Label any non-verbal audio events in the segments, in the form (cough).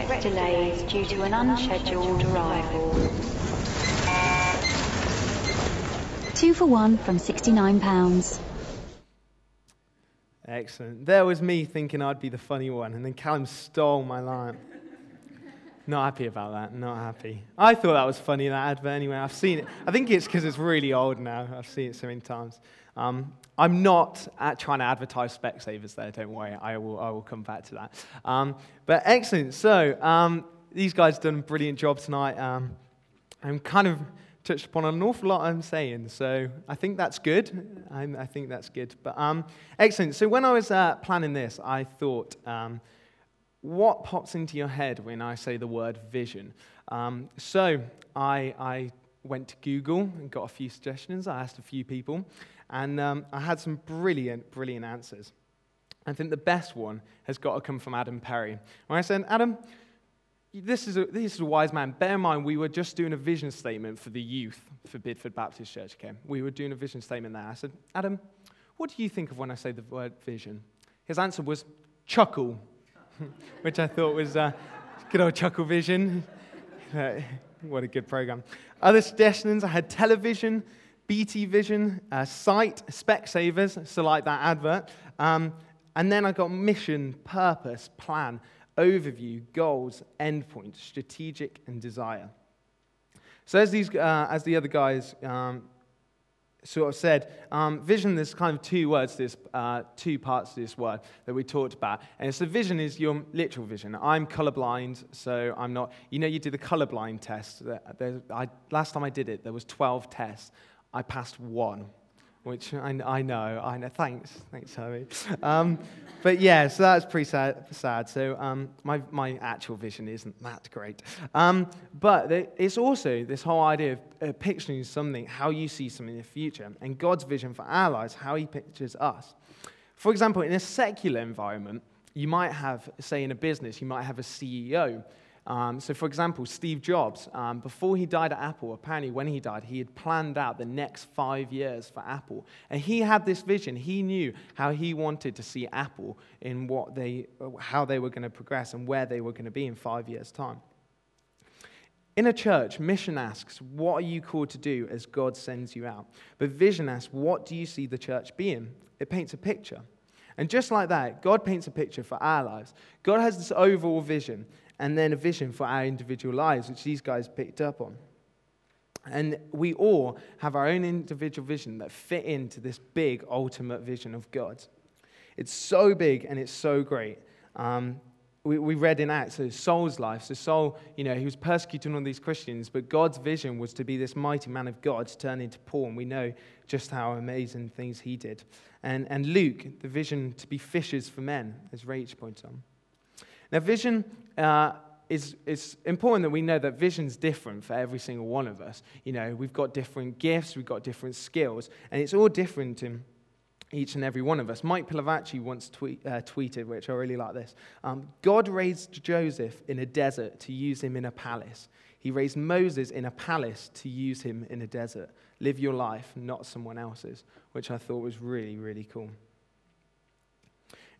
regrets delays due to an unscheduled arrival. Two for one from £69. Excellent. There was me thinking I'd be the funny one, and then Callum stole my line. Not happy about that. Not happy. I thought that was funny, that advert anyway. I've seen it. I think it's because it's really old now. I've seen it so many times. Um, I'm not trying to advertise Specsavers there, don't worry. I will, I will come back to that. Um, but excellent. So, um, these guys done a brilliant job tonight. Um, I'm kind of touched upon an awful lot I'm saying, so I think that's good. I'm, i think that's good. But um, excellent. So, when I was uh, planning this, I thought um, what pops into your head when I say the word vision? So I, I, went to Google and got a few suggestions. I asked a few people, and um, I had some brilliant, brilliant answers. I think the best one has got to come from Adam Perry. When I said, Adam, this is, a, this is a wise man. Bear in mind, we were just doing a vision statement for the youth for Bidford Baptist Church. Okay? We were doing a vision statement there. I said, Adam, what do you think of when I say the word vision? His answer was chuckle. (laughs) which I thought was uh, good old Chuckle Vision. (laughs) What a good program. Other suggestions I had television, BT Vision, uh, Sight, Specsavers, so like that advert. Um, and then I got mission, purpose, plan, overview, goals, endpoint, strategic, and desire. So as, these, uh, as the other guys um, sort of said, um, vision, there's kind of two words, this, uh, two parts to this word that we talked about. And so vision is your literal vision. I'm colorblind, so I'm not, you know, you do the colorblind test. I, last time I did it, there was 12 tests. I passed one which I, I, know, I know. Thanks, thanks, Herbie. Um, but yeah, so that's pretty sad. sad. So um, my, my actual vision isn't that great. Um, but it's also this whole idea of uh, picturing something, how you see something in the future, and God's vision for our lives, how He pictures us. For example, in a secular environment, you might have, say, in a business, you might have a CEO um, so, for example, Steve Jobs, um, before he died at Apple, apparently when he died, he had planned out the next five years for Apple. And he had this vision. He knew how he wanted to see Apple in what they, how they were going to progress and where they were going to be in five years' time. In a church, mission asks, What are you called to do as God sends you out? But vision asks, What do you see the church being? It paints a picture. And just like that, God paints a picture for our lives. God has this overall vision, and then a vision for our individual lives, which these guys picked up on. And we all have our own individual vision that fit into this big ultimate vision of God. It's so big and it's so great. Um, we, we read in Acts so Saul's life. So Saul, you know, he was persecuting all these Christians, but God's vision was to be this mighty man of God to turn into Paul, and we know just how amazing things he did. And, and Luke, the vision to be fishers for men, as Rach points on. Now, vision uh, is, it's important that we know that vision's different for every single one of us. You know, we've got different gifts, we've got different skills, and it's all different in each and every one of us. Mike Pilavachi once tweet, uh, tweeted, which I really like this um, God raised Joseph in a desert to use him in a palace. He raised Moses in a palace to use him in a desert. Live your life, not someone else's, which I thought was really, really cool.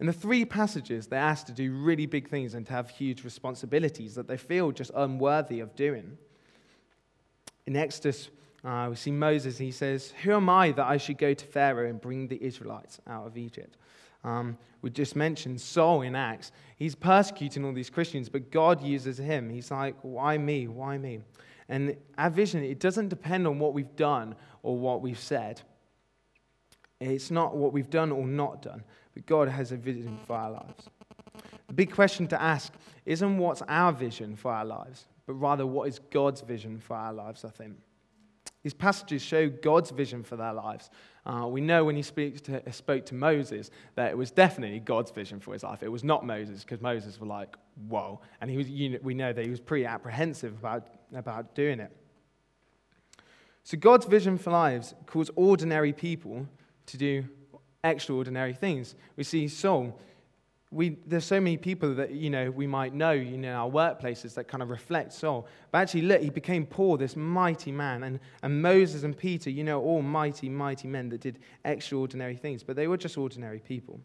In the three passages, they're asked to do really big things and to have huge responsibilities that they feel just unworthy of doing. In Exodus, uh, we see Moses, he says, Who am I that I should go to Pharaoh and bring the Israelites out of Egypt? Um, we just mentioned Saul in Acts. He's persecuting all these Christians, but God uses him. He's like, Why me? Why me? And our vision, it doesn't depend on what we've done or what we've said. It's not what we've done or not done, but God has a vision for our lives. The big question to ask isn't what's our vision for our lives, but rather what is God's vision for our lives, I think. These passages show God's vision for their lives. Uh, we know when he to, spoke to Moses that it was definitely God's vision for his life. It was not Moses, because Moses was like, whoa. And he was, you know, we know that he was pretty apprehensive about, about doing it. So God's vision for lives calls ordinary people to do extraordinary things. We see Saul. We, there's so many people that you know we might know you know, in our workplaces that kind of reflect Saul. But actually, look, he became Paul, this mighty man, and, and Moses and Peter, you know, all mighty, mighty men that did extraordinary things, but they were just ordinary people.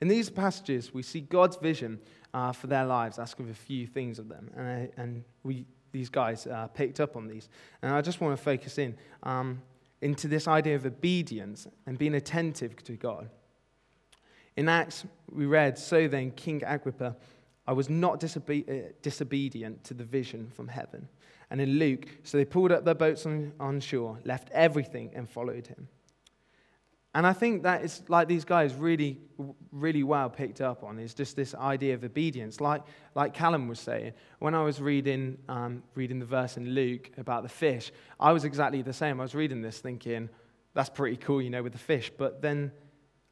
In these passages, we see God's vision uh, for their lives, asking a few things of them. And, I, and we, these guys uh, picked up on these. And I just want to focus in um, into this idea of obedience and being attentive to God. In Acts, we read, So then, King Agrippa, I was not disobe- uh, disobedient to the vision from heaven. And in Luke, so they pulled up their boats on, on shore, left everything, and followed him. And I think that is like these guys really, really well picked up on is just this idea of obedience. Like, like Callum was saying, when I was reading, um, reading the verse in Luke about the fish, I was exactly the same. I was reading this thinking, that's pretty cool, you know, with the fish. But then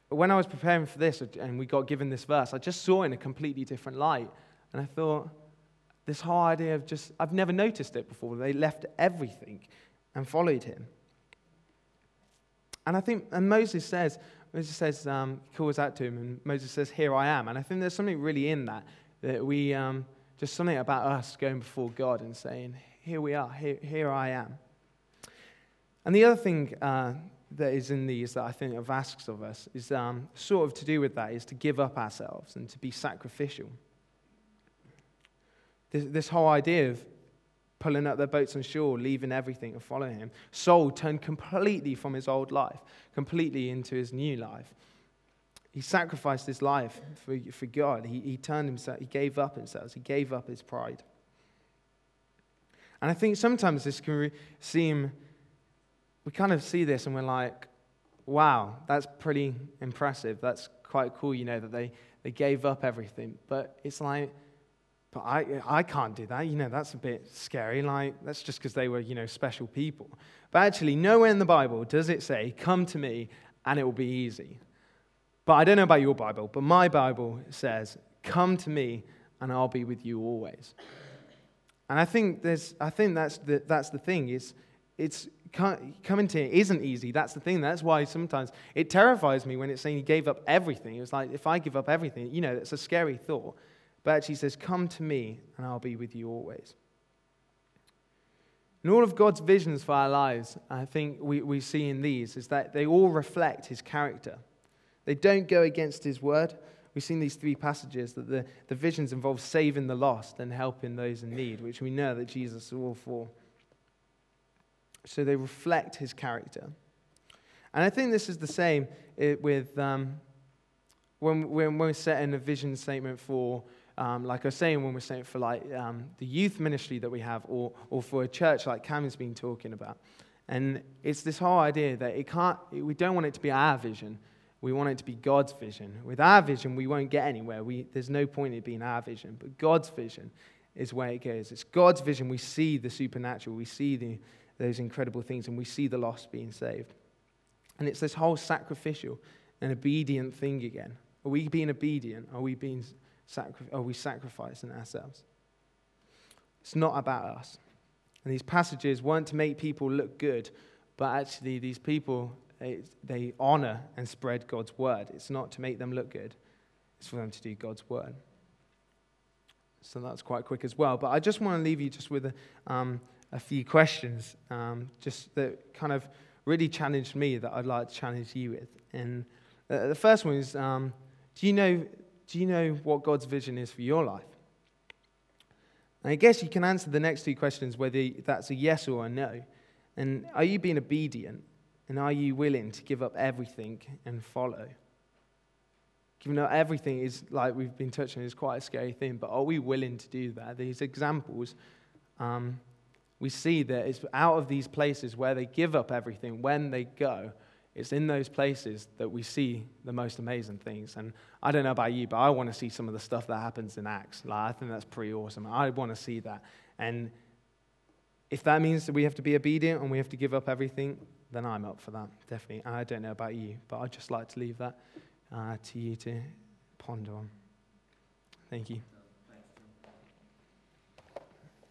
when I was preparing for this and we got given this verse, I just saw in a completely different light. And I thought, this whole idea of just, I've never noticed it before. They left everything and followed him. And I think, and Moses says, Moses says, um, calls out to him, and Moses says, Here I am. And I think there's something really in that, that we, um, just something about us going before God and saying, Here we are, here, here I am. And the other thing uh, that is in these that I think of asks of us is um, sort of to do with that, is to give up ourselves and to be sacrificial. This, this whole idea of pulling up their boats on shore, leaving everything and following him. Saul turned completely from his old life, completely into his new life. He sacrificed his life for, for God. He, he turned himself, he gave up himself, he gave up his pride. And I think sometimes this can seem, we kind of see this and we're like, wow, that's pretty impressive. That's quite cool, you know, that they, they gave up everything. But it's like, but I, I can't do that. You know, that's a bit scary. Like, that's just because they were, you know, special people. But actually, nowhere in the Bible does it say, come to me and it will be easy. But I don't know about your Bible, but my Bible says, come to me and I'll be with you always. And I think, there's, I think that's, the, that's the thing. It's, it's coming to it isn't easy. That's the thing. That's why sometimes it terrifies me when it's saying he gave up everything. It was like, if I give up everything, you know, it's a scary thought but actually says, Come to me, and I'll be with you always. And all of God's visions for our lives, I think we, we see in these, is that they all reflect his character. They don't go against his word. We've seen these three passages that the, the visions involve saving the lost and helping those in need, which we know that Jesus is all for. So they reflect his character. And I think this is the same eh, with um, when, when we're setting a vision statement for um, like I was saying when we're saying for like um, the youth ministry that we have, or, or for a church like Cam has been talking about. And it's this whole idea that it can't, we don't want it to be our vision. We want it to be God's vision. With our vision, we won't get anywhere. We, there's no point in it being our vision. But God's vision is where it goes. It's God's vision. We see the supernatural. We see the, those incredible things, and we see the lost being saved. And it's this whole sacrificial and obedient thing again. Are we being obedient? Are we being sacri- are we sacrificing ourselves? It's not about us. And these passages weren't to make people look good, but actually, these people, they, they honor and spread God's word. It's not to make them look good, it's for them to do God's word. So that's quite quick as well. But I just want to leave you just with a, um, a few questions, um, just that kind of really challenged me that I'd like to challenge you with. And uh, the first one is um, do you know do you know what God's vision is for your life? And I guess you can answer the next two questions whether that's a yes or a no. And are you being obedient? And are you willing to give up everything and follow? Giving up everything is, like we've been touching, is quite a scary thing, but are we willing to do that? These examples, um, we see that it's out of these places where they give up everything, when they go, it's in those places that we see the most amazing things. And I don't know about you, but I want to see some of the stuff that happens in Acts. Like, I think that's pretty awesome. I want to see that. And if that means that we have to be obedient and we have to give up everything, then I'm up for that, definitely. I don't know about you, but I'd just like to leave that uh, to you to ponder on. Thank you.